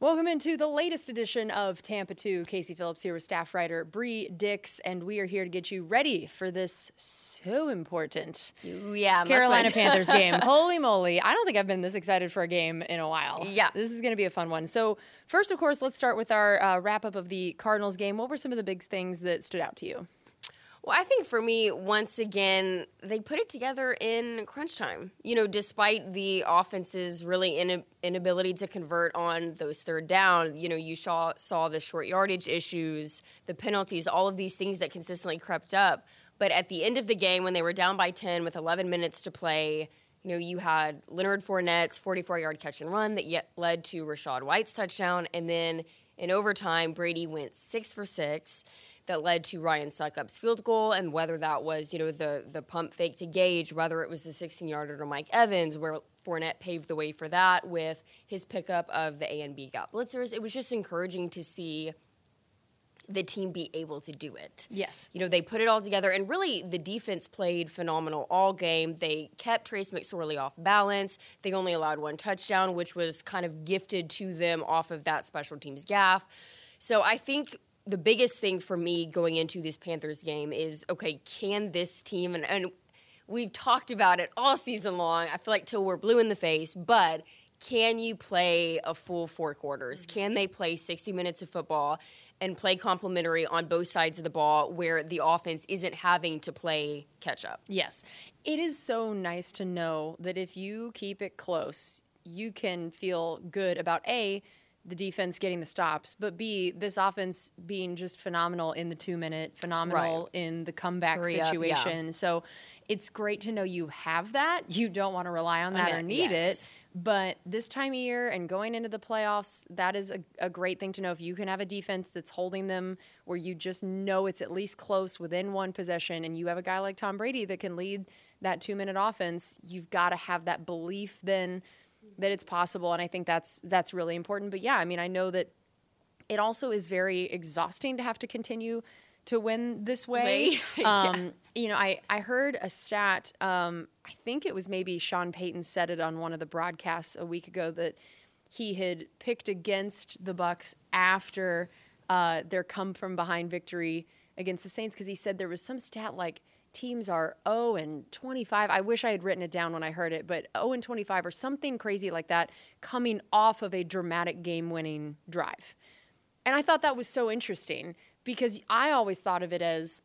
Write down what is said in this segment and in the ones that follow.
Welcome into the latest edition of Tampa 2. Casey Phillips here with staff writer Bree Dix, and we are here to get you ready for this so important Yeah, Carolina. Panthers game. Holy moly. I don't think I've been this excited for a game in a while. Yeah. This is going to be a fun one. So, first, of course, let's start with our uh, wrap up of the Cardinals game. What were some of the big things that stood out to you? Well, I think for me, once again, they put it together in crunch time. You know, despite the offense's really in- inability to convert on those third down, you know, you saw, saw the short yardage issues, the penalties, all of these things that consistently crept up. But at the end of the game, when they were down by 10 with 11 minutes to play, you know, you had Leonard Fournette's 44 yard catch and run that yet led to Rachaad White's touchdown. And then in overtime, Brady went six for six that led to Ryan Succop's field goal, and whether that was you know the the pump fake to Gage, whether it was the 16 yarder to Mike Evans, where Fournette paved the way for that with his pickup of the A and B gap blitzers. It was just encouraging to see the team be able to do it. Yes. You know, they put it all together, and really the defense played phenomenal all game. They kept Trace McSorley off balance. They only allowed one touchdown, which was kind of gifted to them off of that special teams gaff. So I think the biggest thing for me going into this Panthers game is okay, can this team, and, and we've talked about it all season long, I feel like till we're blue in the face, but can you play a full four quarters? Mm-hmm. Can they play 60 minutes of football and play complementary on both sides of the ball where the offense isn't having to play catch up? Yes. It is so nice to know that if you keep it close, you can feel good about A, the defense getting the stops, but B, this offense being just phenomenal in the two minute, phenomenal Right. in the comeback Hurry up, yeah. situation. So it's great to know you have that. You don't want to rely on that know, or need yes. it. But this time of year and going into the playoffs, that is a, a great thing to know. If you can have a defense that's holding them where you just know it's at least close within one possession, and you have a guy like Tom Brady that can lead that two minute offense, you've got to have that belief then that it's possible. And I think that's that's really important. But yeah, I mean, I know that it also is very exhausting to have to continue to win this way. Way, yeah. um, You know, I, I heard a stat, um, I think it was maybe Sean Payton said it on one of the broadcasts a week ago that he had picked against the Bucs after uh, their come from behind victory against the Saints because he said there was some stat like teams are 0 and 25. I wish I had written it down when I heard it, but 0 and 25 or something crazy like that coming off of a dramatic game winning drive. And I thought that was so interesting because I always thought of it as,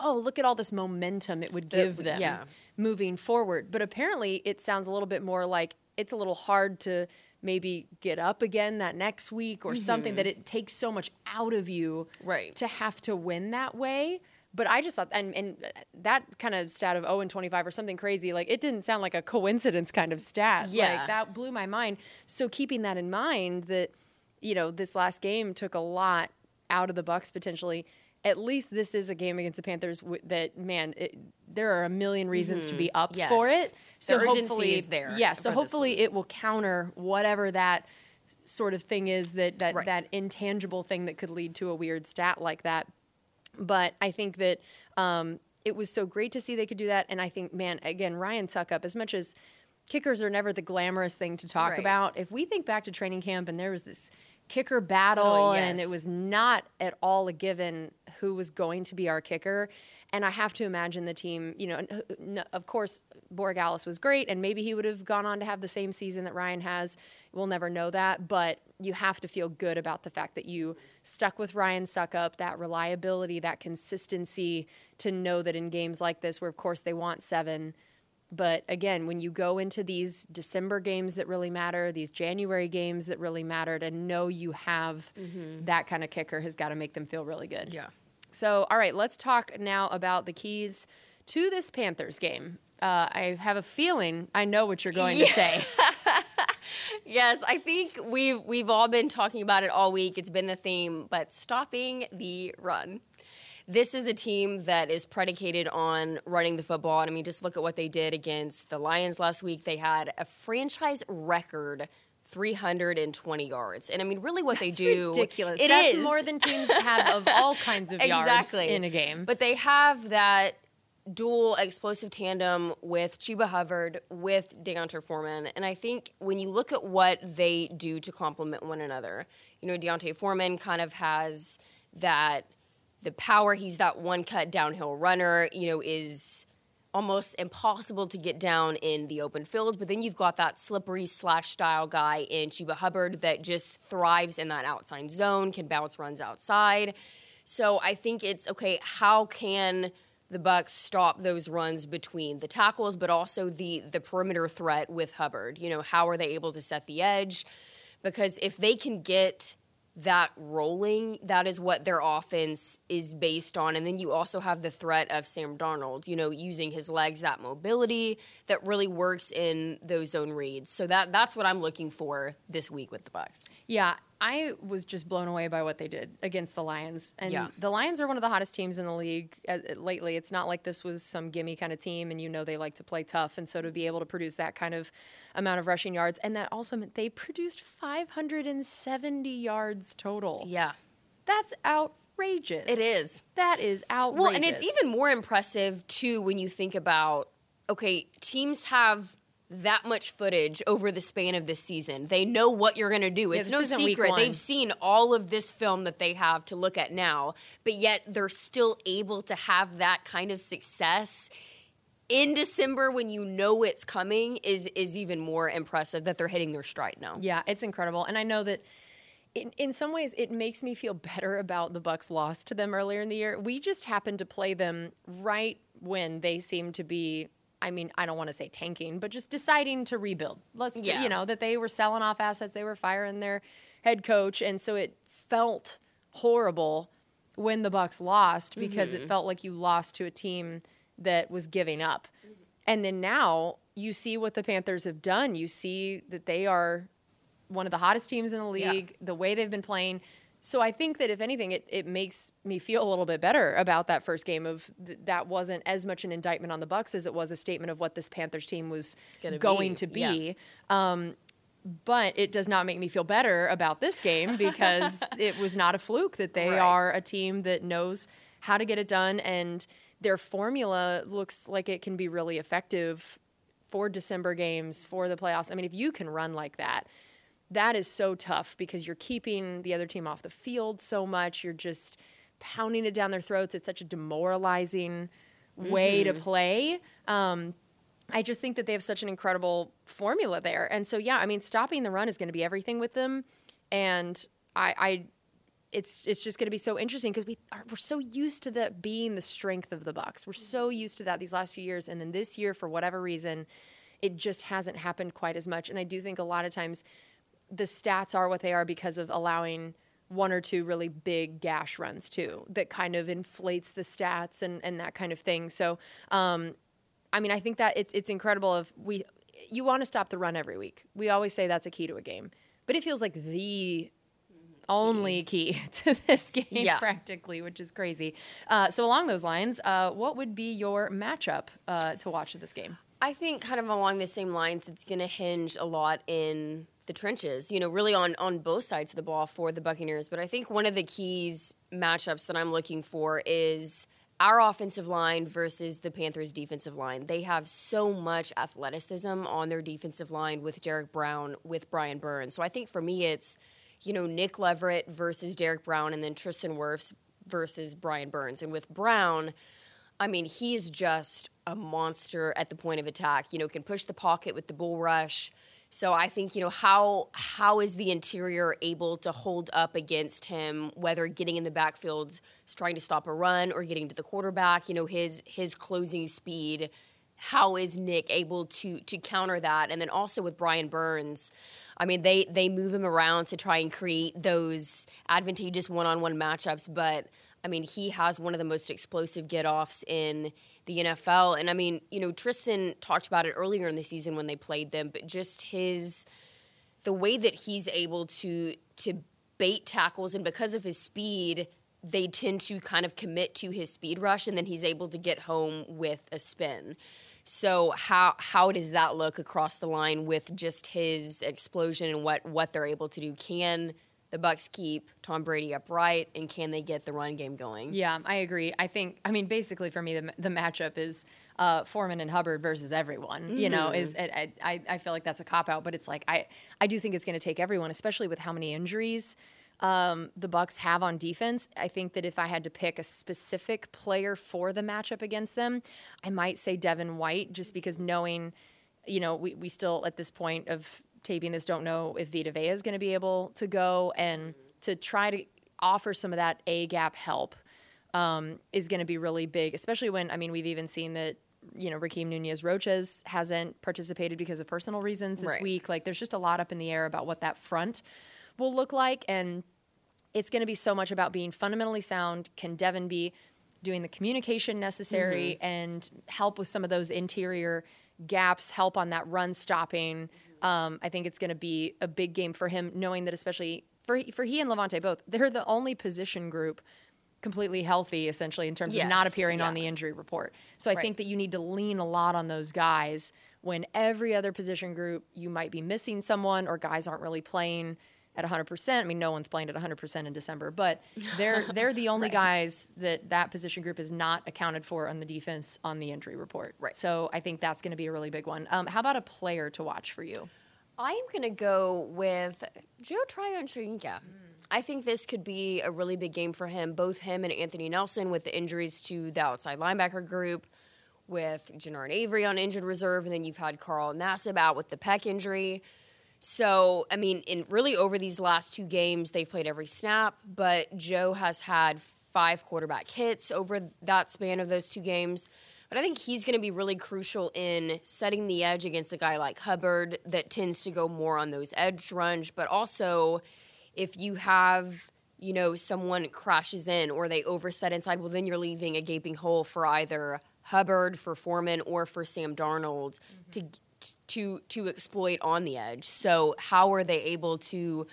oh, look at all this momentum it would give them yeah. moving forward. But apparently, it sounds a little bit more like it's a little hard to maybe get up again that next week or something mm-hmm. that it takes so much out of you Right. to have to win that way. But I just thought, and, and that kind of stat of 0 and 25 or something crazy, like it didn't sound like a coincidence kind of stat. Yeah. Like that blew my mind. So keeping that in mind that, you know, this last game took a lot out of the Bucs potentially. At least this is a game against the Panthers w- that, man, it, there are a million reasons to be up Mm-hmm. Yes. for it. The So urgency hopefully, is there Yeah. So hopefully it will counter whatever that sort of thing is that that Right. that intangible thing that could lead to a weird stat like that. But I think that um, it was so great to see they could do that. And I think, man, again, Ryan Succop, as much as kickers are never the glamorous thing to talk Right. about, if we think back to training camp and there was this kicker oh, battle Oh, and it was not at all a given who was going to be our kicker. And I have to imagine the team, you know, uh, n- of course, Borregales was great, and maybe he would have gone on to have the same season that Ryan has. We'll never know that, but you have to feel good about the fact that you stuck with Ryan Succop, that reliability, that consistency to know that in games like this, where of course they want seven, but again, when you go into these December games that really matter, these January games that really mattered, and know you have that kind of kicker has got to make them feel really good. Yeah. So, all right, let's talk now about the keys to this Panthers game. Uh, I have a feeling I know what you're going to say. Yes, I think we've we've all been talking about it all week. It's been the theme, but stopping the run. This is a team that is predicated on running the football. And I mean, just look at what they did against the Lions last week. They had a franchise record 320 yards. And I mean, really what That's they do ridiculous. It That's is. more than teams have of all kinds of yards in a game. But they have that dual explosive tandem with Chuba Hubbard, with D'Onta Foreman. And I think when you look at what they do to complement one another, you know, D'Onta Foreman kind of has that the power. He's that one cut downhill runner, you know, is almost impossible to get down in the open field. But then you've got that slippery slash style guy in Chuba Hubbard that just thrives in that outside zone, can bounce runs outside. So I think it's okay, how can the Bucs stop those runs between the tackles, but also the the perimeter threat with Hubbard? You know, how are they able to set the edge? Because if they can get that rolling, that is what their offense is based on. And then you also have the threat of Sam Darnold, you know, using his legs, that mobility that really works in those zone reads. So that that's what I'm looking for this week with the Bucs. Yeah, I was just blown away by what they did against the Lions. And Yeah. the Lions are one of the hottest teams in the league uh, lately. It's not like this was some gimme kind of team, and you know they like to play tough. And so to be able to produce that kind of amount of rushing yards, and that also meant they produced 570 yards total. Yeah. That's outrageous. It is. That is outrageous. Well, and it's even more impressive too when you think about okay, teams have that much footage over the span of this season. They know what you're going to do. It's this no secret. They've seen all of this film that they have to look at now, but yet they're still able to have that kind of success in December when you know it's coming is is even more impressive that they're hitting their stride now. Yeah, it's incredible, and I know that. In, in some ways, it makes me feel better about the Bucs' loss to them earlier in the year. We just happened to play them right when they seemed to be. I mean, I don't want to say tanking, but just deciding to rebuild. Let's, Yeah. you know, that they were selling off assets, they were firing their head coach, and so it felt horrible when the Bucs lost because it mm-hmm. felt like you lost to a team that was giving up. And then now you see what the Panthers have done. You see that they are one of the hottest teams in the Yeah. league, the way they've been playing. So I think that if anything, it, it makes me feel a little bit better about that first game of th- that wasn't as much an indictment on the Bucs as it was a statement of what this Panthers team was Gonna going be, to be. yeah. Um, but it does not make me feel better about this game because it was not a fluke that they Right. are a team that knows how to get it done and their formula looks like it can be really effective for December games, for the playoffs. I mean, if you can run like that, that is so tough because you're keeping the other team off the field so much. You're just pounding it down their throats. It's such a demoralizing way to play. Um, I just think that they have such an incredible formula there. And so, yeah, I mean, stopping the run is going to be everything with them. And I, I it's it's just going to be so interesting because we are we're so used to that being the strength of the Bucs. We're so used to that these last few years, and then this year, for whatever reason, it just hasn't happened quite as much. And I do think a lot of times the stats are what they are because of allowing one or two really big gash runs too that kind of inflates the stats and, and that kind of thing. So um, i mean i think that it's, it's incredible if we you want to stop the run every week. We always say that's a key to a game but it feels like the only key. to this game Yeah. practically which is crazy. Uh, so along those lines uh, what would be your matchup uh, to watch of this game? I think kind of along the same lines, it's going to hinge a lot in the trenches, you know, really on, on both sides of the ball for the Buccaneers. But I think one of the keys matchups that I'm looking for is our offensive line versus the Panthers' defensive line. They have so much athleticism on their defensive line with Derrick Brown, with Brian Burns. So I think for me, it's, you know, Nick Leverett versus Derrick Brown, and then Tristan Wirfs versus Brian Burns. And with Brown, I mean, he is just a monster at the point of attack. You know, can push the pocket with the bull rush. So I think you know how how is the interior able to hold up against him, whether getting in the backfield, trying to stop a run, or getting to the quarterback. You know his his closing speed. How is Nick able to to counter that? And then also with Brian Burns, I mean they they move him around to try and create those advantageous one on one matchups, but I mean, he has one of the most explosive get offs in the NFL. And I mean, you know, Tristan talked about it earlier in the season when they played them, but just his the way that he's able to to bait tackles and because of his speed, they tend to kind of commit to his speed rush and then he's able to get home with a spin. So how how does that look across the line with just his explosion and what what they're able to do? Can the Bucs keep Tom Brady upright, and can they get the run game going? Yeah, I agree. I think, I mean, basically for me, the, the matchup is uh, Foreman and Hubbard versus everyone. Mm-hmm. You know, is I, I, I feel like that's a cop out, but it's like I I do think it's going to take everyone, especially with how many injuries um, the Bucs have on defense. I think that if I had to pick a specific player for the matchup against them, I might say Devin White, just because knowing, you know, we we still at this point of taping this don't know if Vita Vea is going to be able to go and to try to offer some of that A gap help um, is going to be really big, especially when, I mean, we've even seen that, you know, Rakeem Nunez Roches hasn't participated because of personal reasons this Right. week. Like, there's just a lot up in the air about what that front will look like. And it's going to be so much about being fundamentally sound. Can Devin be doing the communication necessary and help with some of those interior gaps, help on that run stopping? Um, I think it's going to be a big game for him, knowing that especially for for he and Lavonte both, they're the only position group completely healthy essentially in terms of not Yes, appearing on the injury report. So I Right. think that you need to lean a lot on those guys when every other position group you might be missing someone or guys aren't really playing at 100%. I mean no one's playing at 100% in December, but they're they're the only guys that that position group is not accounted for on the defense on the injury report. Right. So I think that's going to be a really big one. Um, how about a player to watch for you? I am going to go with Joe Tryon Shoyinka. I think this could be a really big game for him, both him and Anthony Nelson with the injuries to the outside linebacker group, with Genard Avery on injured reserve, and then you've had Carl Nassib out with the pec injury. So, I mean, in really over these last two games, they've played every snap, but Joe has had five quarterback hits over that span of those two games. But I think he's going to be really crucial in setting the edge against a guy like Hubbard that tends to go more on those edge runs. But also, if you have, you know, someone crashes in or they overset inside, well, then you're leaving a gaping hole for either Hubbard, for Foreman, or for Sam Darnold mm-hmm. to to to exploit on the edge. So how are they able to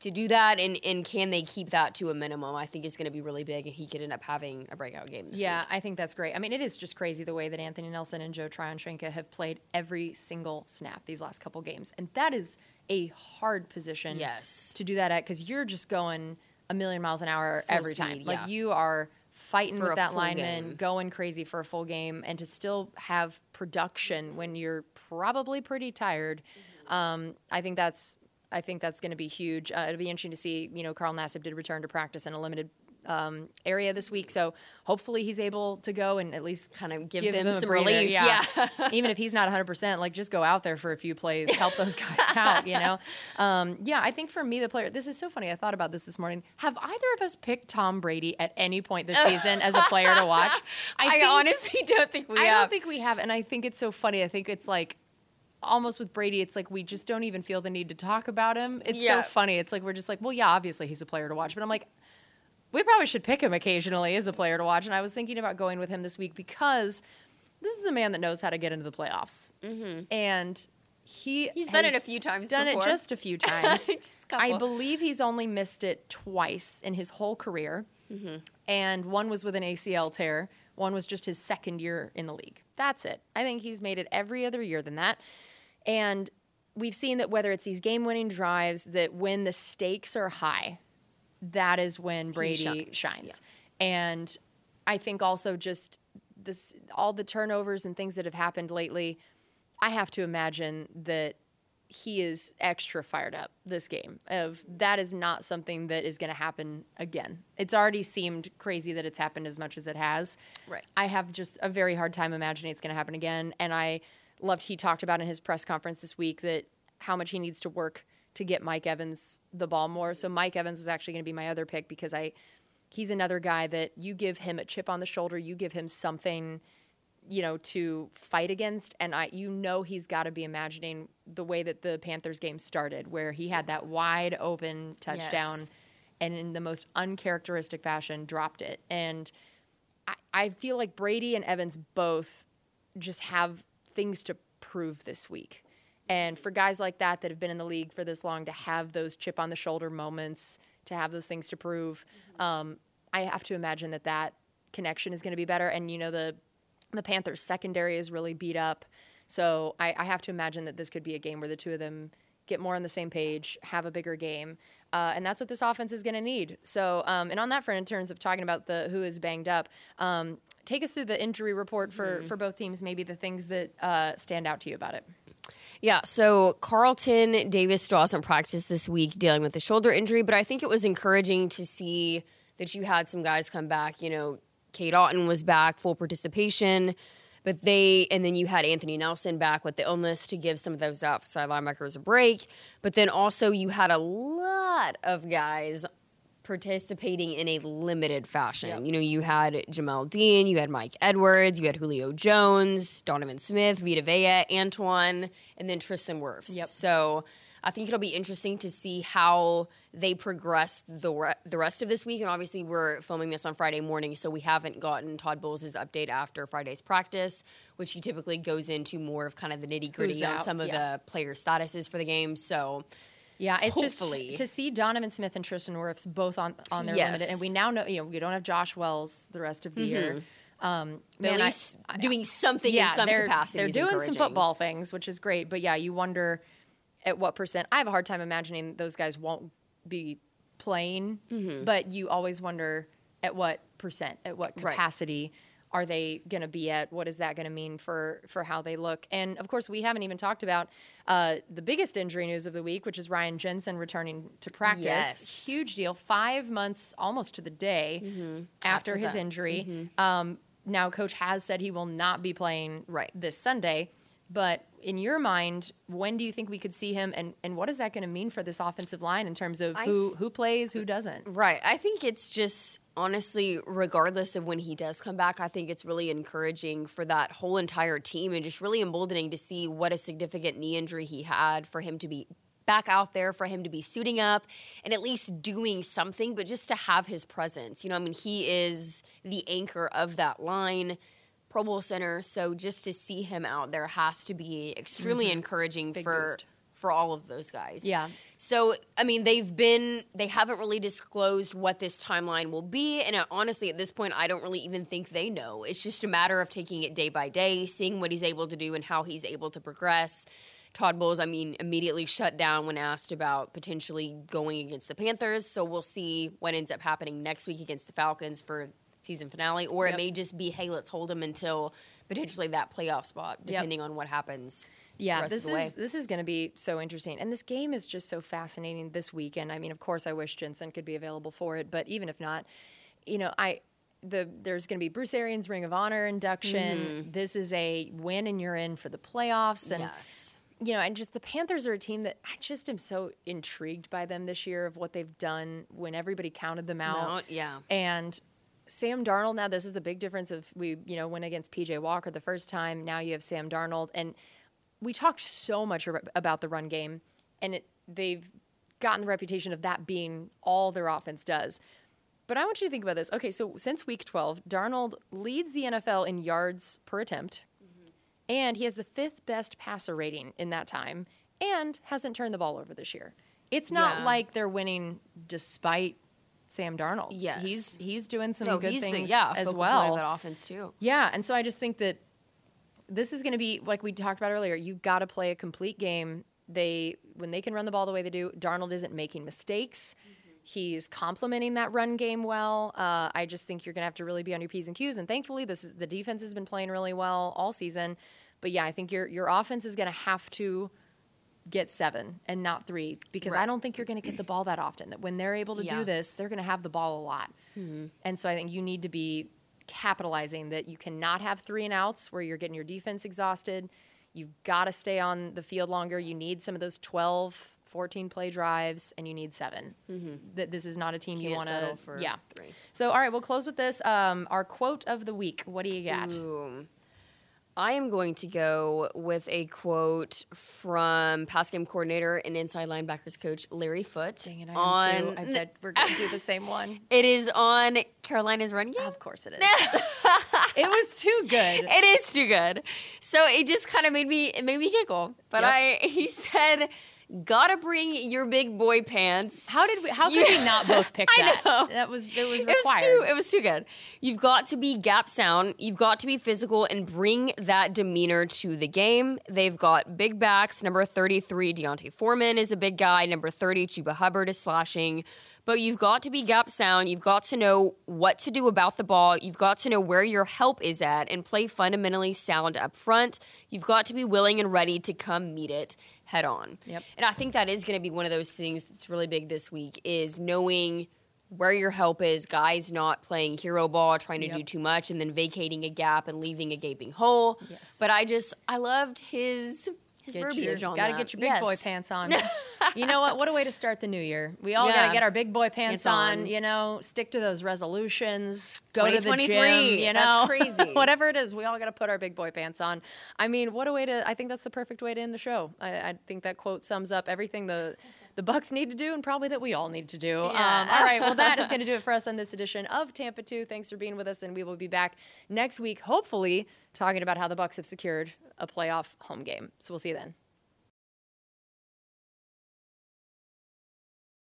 to do that and, and can they keep that to a minimum? I think is going to be really big and he could end up having a breakout game this Yeah, week. I think that's great. I mean, it is just crazy the way that Anthony Nelson and Joe Tryon Shoyinka have played every single snap these last couple games. And that is a hard position Yes. to do that at because you're just going a million miles an hour Full every time. speed, Like yeah. you are fighting For with that lineman, game. going crazy for a full game, and to still have production when you're probably pretty tired. Um, I think that's I think that's going to be huge. Uh, it'll be interesting to see. You know, Carl Nassib did return to practice in a limited um, area this week, so hopefully he's able to go and at least Kind of give, give them, them some relief. yeah. Yeah. even if he's not 100%, like just go out there for a few plays, help those guys out, you know? Um, yeah, I think for me, the player, this is so funny. I thought about this this morning. Have either of us picked Tom Brady at any point this season as a player to watch? I, think- honestly don't think we have. I have. don't think we have. And I think it's so funny. I think it's like, almost with Brady, it's like we just don't even feel the need to talk about him. It's Yeah. so funny. It's like we're just like, well, yeah, obviously he's a player to watch, but I'm like, we probably should pick him occasionally as a player to watch. And I was thinking about going with him this week because this is a man that knows how to get into the playoffs, mm-hmm. and he He's done it a few times he's Done before. it just a few times. A I believe he's only missed it twice in his whole career, Mm-hmm. and one was with an ACL tear. One was just his second year in the league. That's it. I think he's made it every other year than that. And we've seen that whether it's these game winning drives, that when the stakes are high, that is when Brady shines, shines. And I think also just this all the turnovers and things that have happened lately, I have to imagine that he is extra fired up this game. Of that is not something that is going to happen again. It's already seemed crazy that it's happened as much as it has. Right. I have just a very hard time imagining it's going to happen again. And I loved he talked about in his press conference this week that how much he needs to work to get Mike Evans the ball more. So Mike Evans was actually going to be my other pick because I he's another guy that you give him a chip on the shoulder, you give him something you know to fight against and I you know he's got to be imagining the way that the Panthers game started where he had that wide open touchdown Yes. and in the most uncharacteristic fashion dropped it and I, I feel like Brady and Evans both just have things to prove this week. And for guys like that that have been in the league for this long to have those chip on the shoulder moments, to have those things to prove, um, I have to imagine that that connection is going to be better. And you know the the Panthers secondary is really beat up, so I, I have to imagine that this could be a game where the two of them get more on the same page, have a bigger game. Uh, and that's what this offense is going to need. So, um, and on that front, in terms of talking about the who is banged up, um, take us through the injury report for Mm-hmm. for both teams. Maybe the things that uh, stand out to you about it. Yeah, so Carlton Davis still hasn't practiced this week dealing with the shoulder injury, but I think it was encouraging to see that you had some guys come back. You know, Cade Otton was back, full participation, but they, and then you had Anthony Nelson back with the illness to give some of those outside linebackers a break. But then also you had a lot of guys participating in a limited fashion. Yep. You know, you had Jamel Dean, you had Mike Edwards, you had Julio Jones, Donovan Smith, Vita Vea, Antoine, and then Tristan Wirfs. Yep. So I think it'll be interesting to see how they progress the re- the rest of this week. And obviously, we're filming this on Friday morning, so we haven't gotten Todd Bowles' update after Friday's practice, which he typically goes into more of kind of the nitty gritty on some of yeah. the player statuses for the game. So Yeah, it's Hopefully. just to see Donovan Smith and Tristan Wirfs both on on their Yes. limited, and we now know you know we don't have Josh Wells the rest of the year. Um, man, at least I- doing something yeah, in some they're, capacity. They're doing some football things, which is great. But yeah, you wonder at what percent. I have a hard time imagining those guys won't be playing, Mm-hmm. but you always wonder at what percent, at what Right. Are they going to be at? What is that going to mean for for how they look? And of course, we haven't even talked about uh, the biggest injury news of the week, which is Ryan Jensen returning to practice. Yes. Huge deal. Five months, almost to the day after, After his that. injury. Um, now, coach has said he will not be playing Right. this Sunday. But in your mind, when do you think we could see him, and, and what is that going to mean for this offensive line in terms of who th- who plays, who doesn't? Right. I think it's just honestly, regardless of when he does come back, I think it's really encouraging for that whole entire team and just really emboldening to see what a significant knee injury he had for him to be back out there, for him to be suiting up and at least doing something, but just to have his presence. You know, I mean, he is the anchor of that line. Pro Bowl center, so just to see him out there has to be extremely encouraging Big for boost. for all of those guys. Yeah. So, I mean, they've been, they haven't really disclosed what this timeline will be. And uh, honestly, at this point, I don't really even think they know. It's just a matter of taking it day by day, seeing what he's able to do and how he's able to progress. Todd Bowles, I mean, immediately shut down when asked about potentially going against the Panthers. So we'll see what ends up happening next week against the Falcons for season finale. Or Yep. it may just be, hey, let's hold them until potentially that playoff spot, Yep. depending on what happens. Yeah, this of the way. is this is going to be so interesting, and this game is just so fascinating this weekend. I mean, of course, I wish Jensen could be available for it, but even if not, you know, I the there's going to be Bruce Arians Ring of Honor induction. Mm-hmm. This is a win, and you're in for the playoffs, and yes. you know, and just the Panthers are a team that I just am so intrigued by them this year of what they've done when everybody counted them out. Yeah. And Sam Darnold, now this is a big difference of we, you know, went against PJ Walker the first time. Now you have Sam Darnold. And we talked so much about the run game, and it, they've gotten the reputation of that being all their offense does. But I want you to think about this. Okay, so since week 12, Darnold leads the NFL in yards per attempt, mm-hmm. and he has the fifth best passer rating in that time, and hasn't turned the ball over this year. It's not Yeah. like they're winning despite Sam Darnold. Yes. he's he's doing some No, good things the, yeah, as well. of that offense too. Yeah, and so I just think that this is going to be like we talked about earlier. You got to play a complete game. They when they can run the ball the way they do, Darnold isn't making mistakes. He's complementing that run game well. Uh, I just think you're going to have to really be on your p's and q's. And thankfully, this is the defense has been playing really well all season. But yeah, I think your your offense is going to have to get seven and not three because I don't think you're going to get the ball that often. That when they're able to Yeah. do this, they're going to have the ball a lot. And so I think you need to be capitalizing that you cannot have three and outs where you're getting your defense exhausted. You've got to stay on the field longer. You need some of those 12, 14 play drives, and you need 7 That this is not a team you Can't want settle to. for Yeah. three. So all right, we'll close with this. Um, our quote of the week. What do you got? Ooh. I am going to go with a quote from pass game coordinator and inside linebackers coach Larry Foote. Dang it, I on. I bet we're going to do the same one. It is on Carolina's run game. Of course it is. it was too good. It is too good. So it just kind of made me it made me giggle. But Yep. I he said Gotta bring your big boy pants. How did we? How could we not both pick that? I that? know. That was it was It was required. too. It was too good. You've got to be gap sound. You've got to be physical and bring that demeanor to the game. They've got big backs. Number thirty-three, D'Onta Foreman is a big guy. Number thirty, Chuba Hubbard is slashing. But you've got to be gap sound. You've got to know what to do about the ball. You've got to know where your help is at and play fundamentally sound up front. You've got to be willing and ready to come meet it head on. Yep. And I think that is going to be one of those things that's really big this week is knowing where your help is, guys not playing hero ball, trying to Yep. do too much and then vacating a gap and leaving a gaping hole. Yes. But I just I loved his his Get verbiage your, on gotta that. get your big boy pants on. you know what? What a way to start the new year. We all Yeah. gotta get our big boy pants on. on. You know, stick to those resolutions. Go to the 2023, gym. You know, that's crazy. whatever it is, we all gotta put our big boy pants on. I mean, what a way to! I think that's the perfect way to end the show. I, I think that quote sums up everything the. The Bucs need to do, and probably that we all need to do. Yeah. Um, all right, well, that is going to do it for us on this edition of Tampa 2. Thanks for being with us, and we will be back next week, hopefully, talking about how the Bucs have secured a playoff home game. So we'll see you then.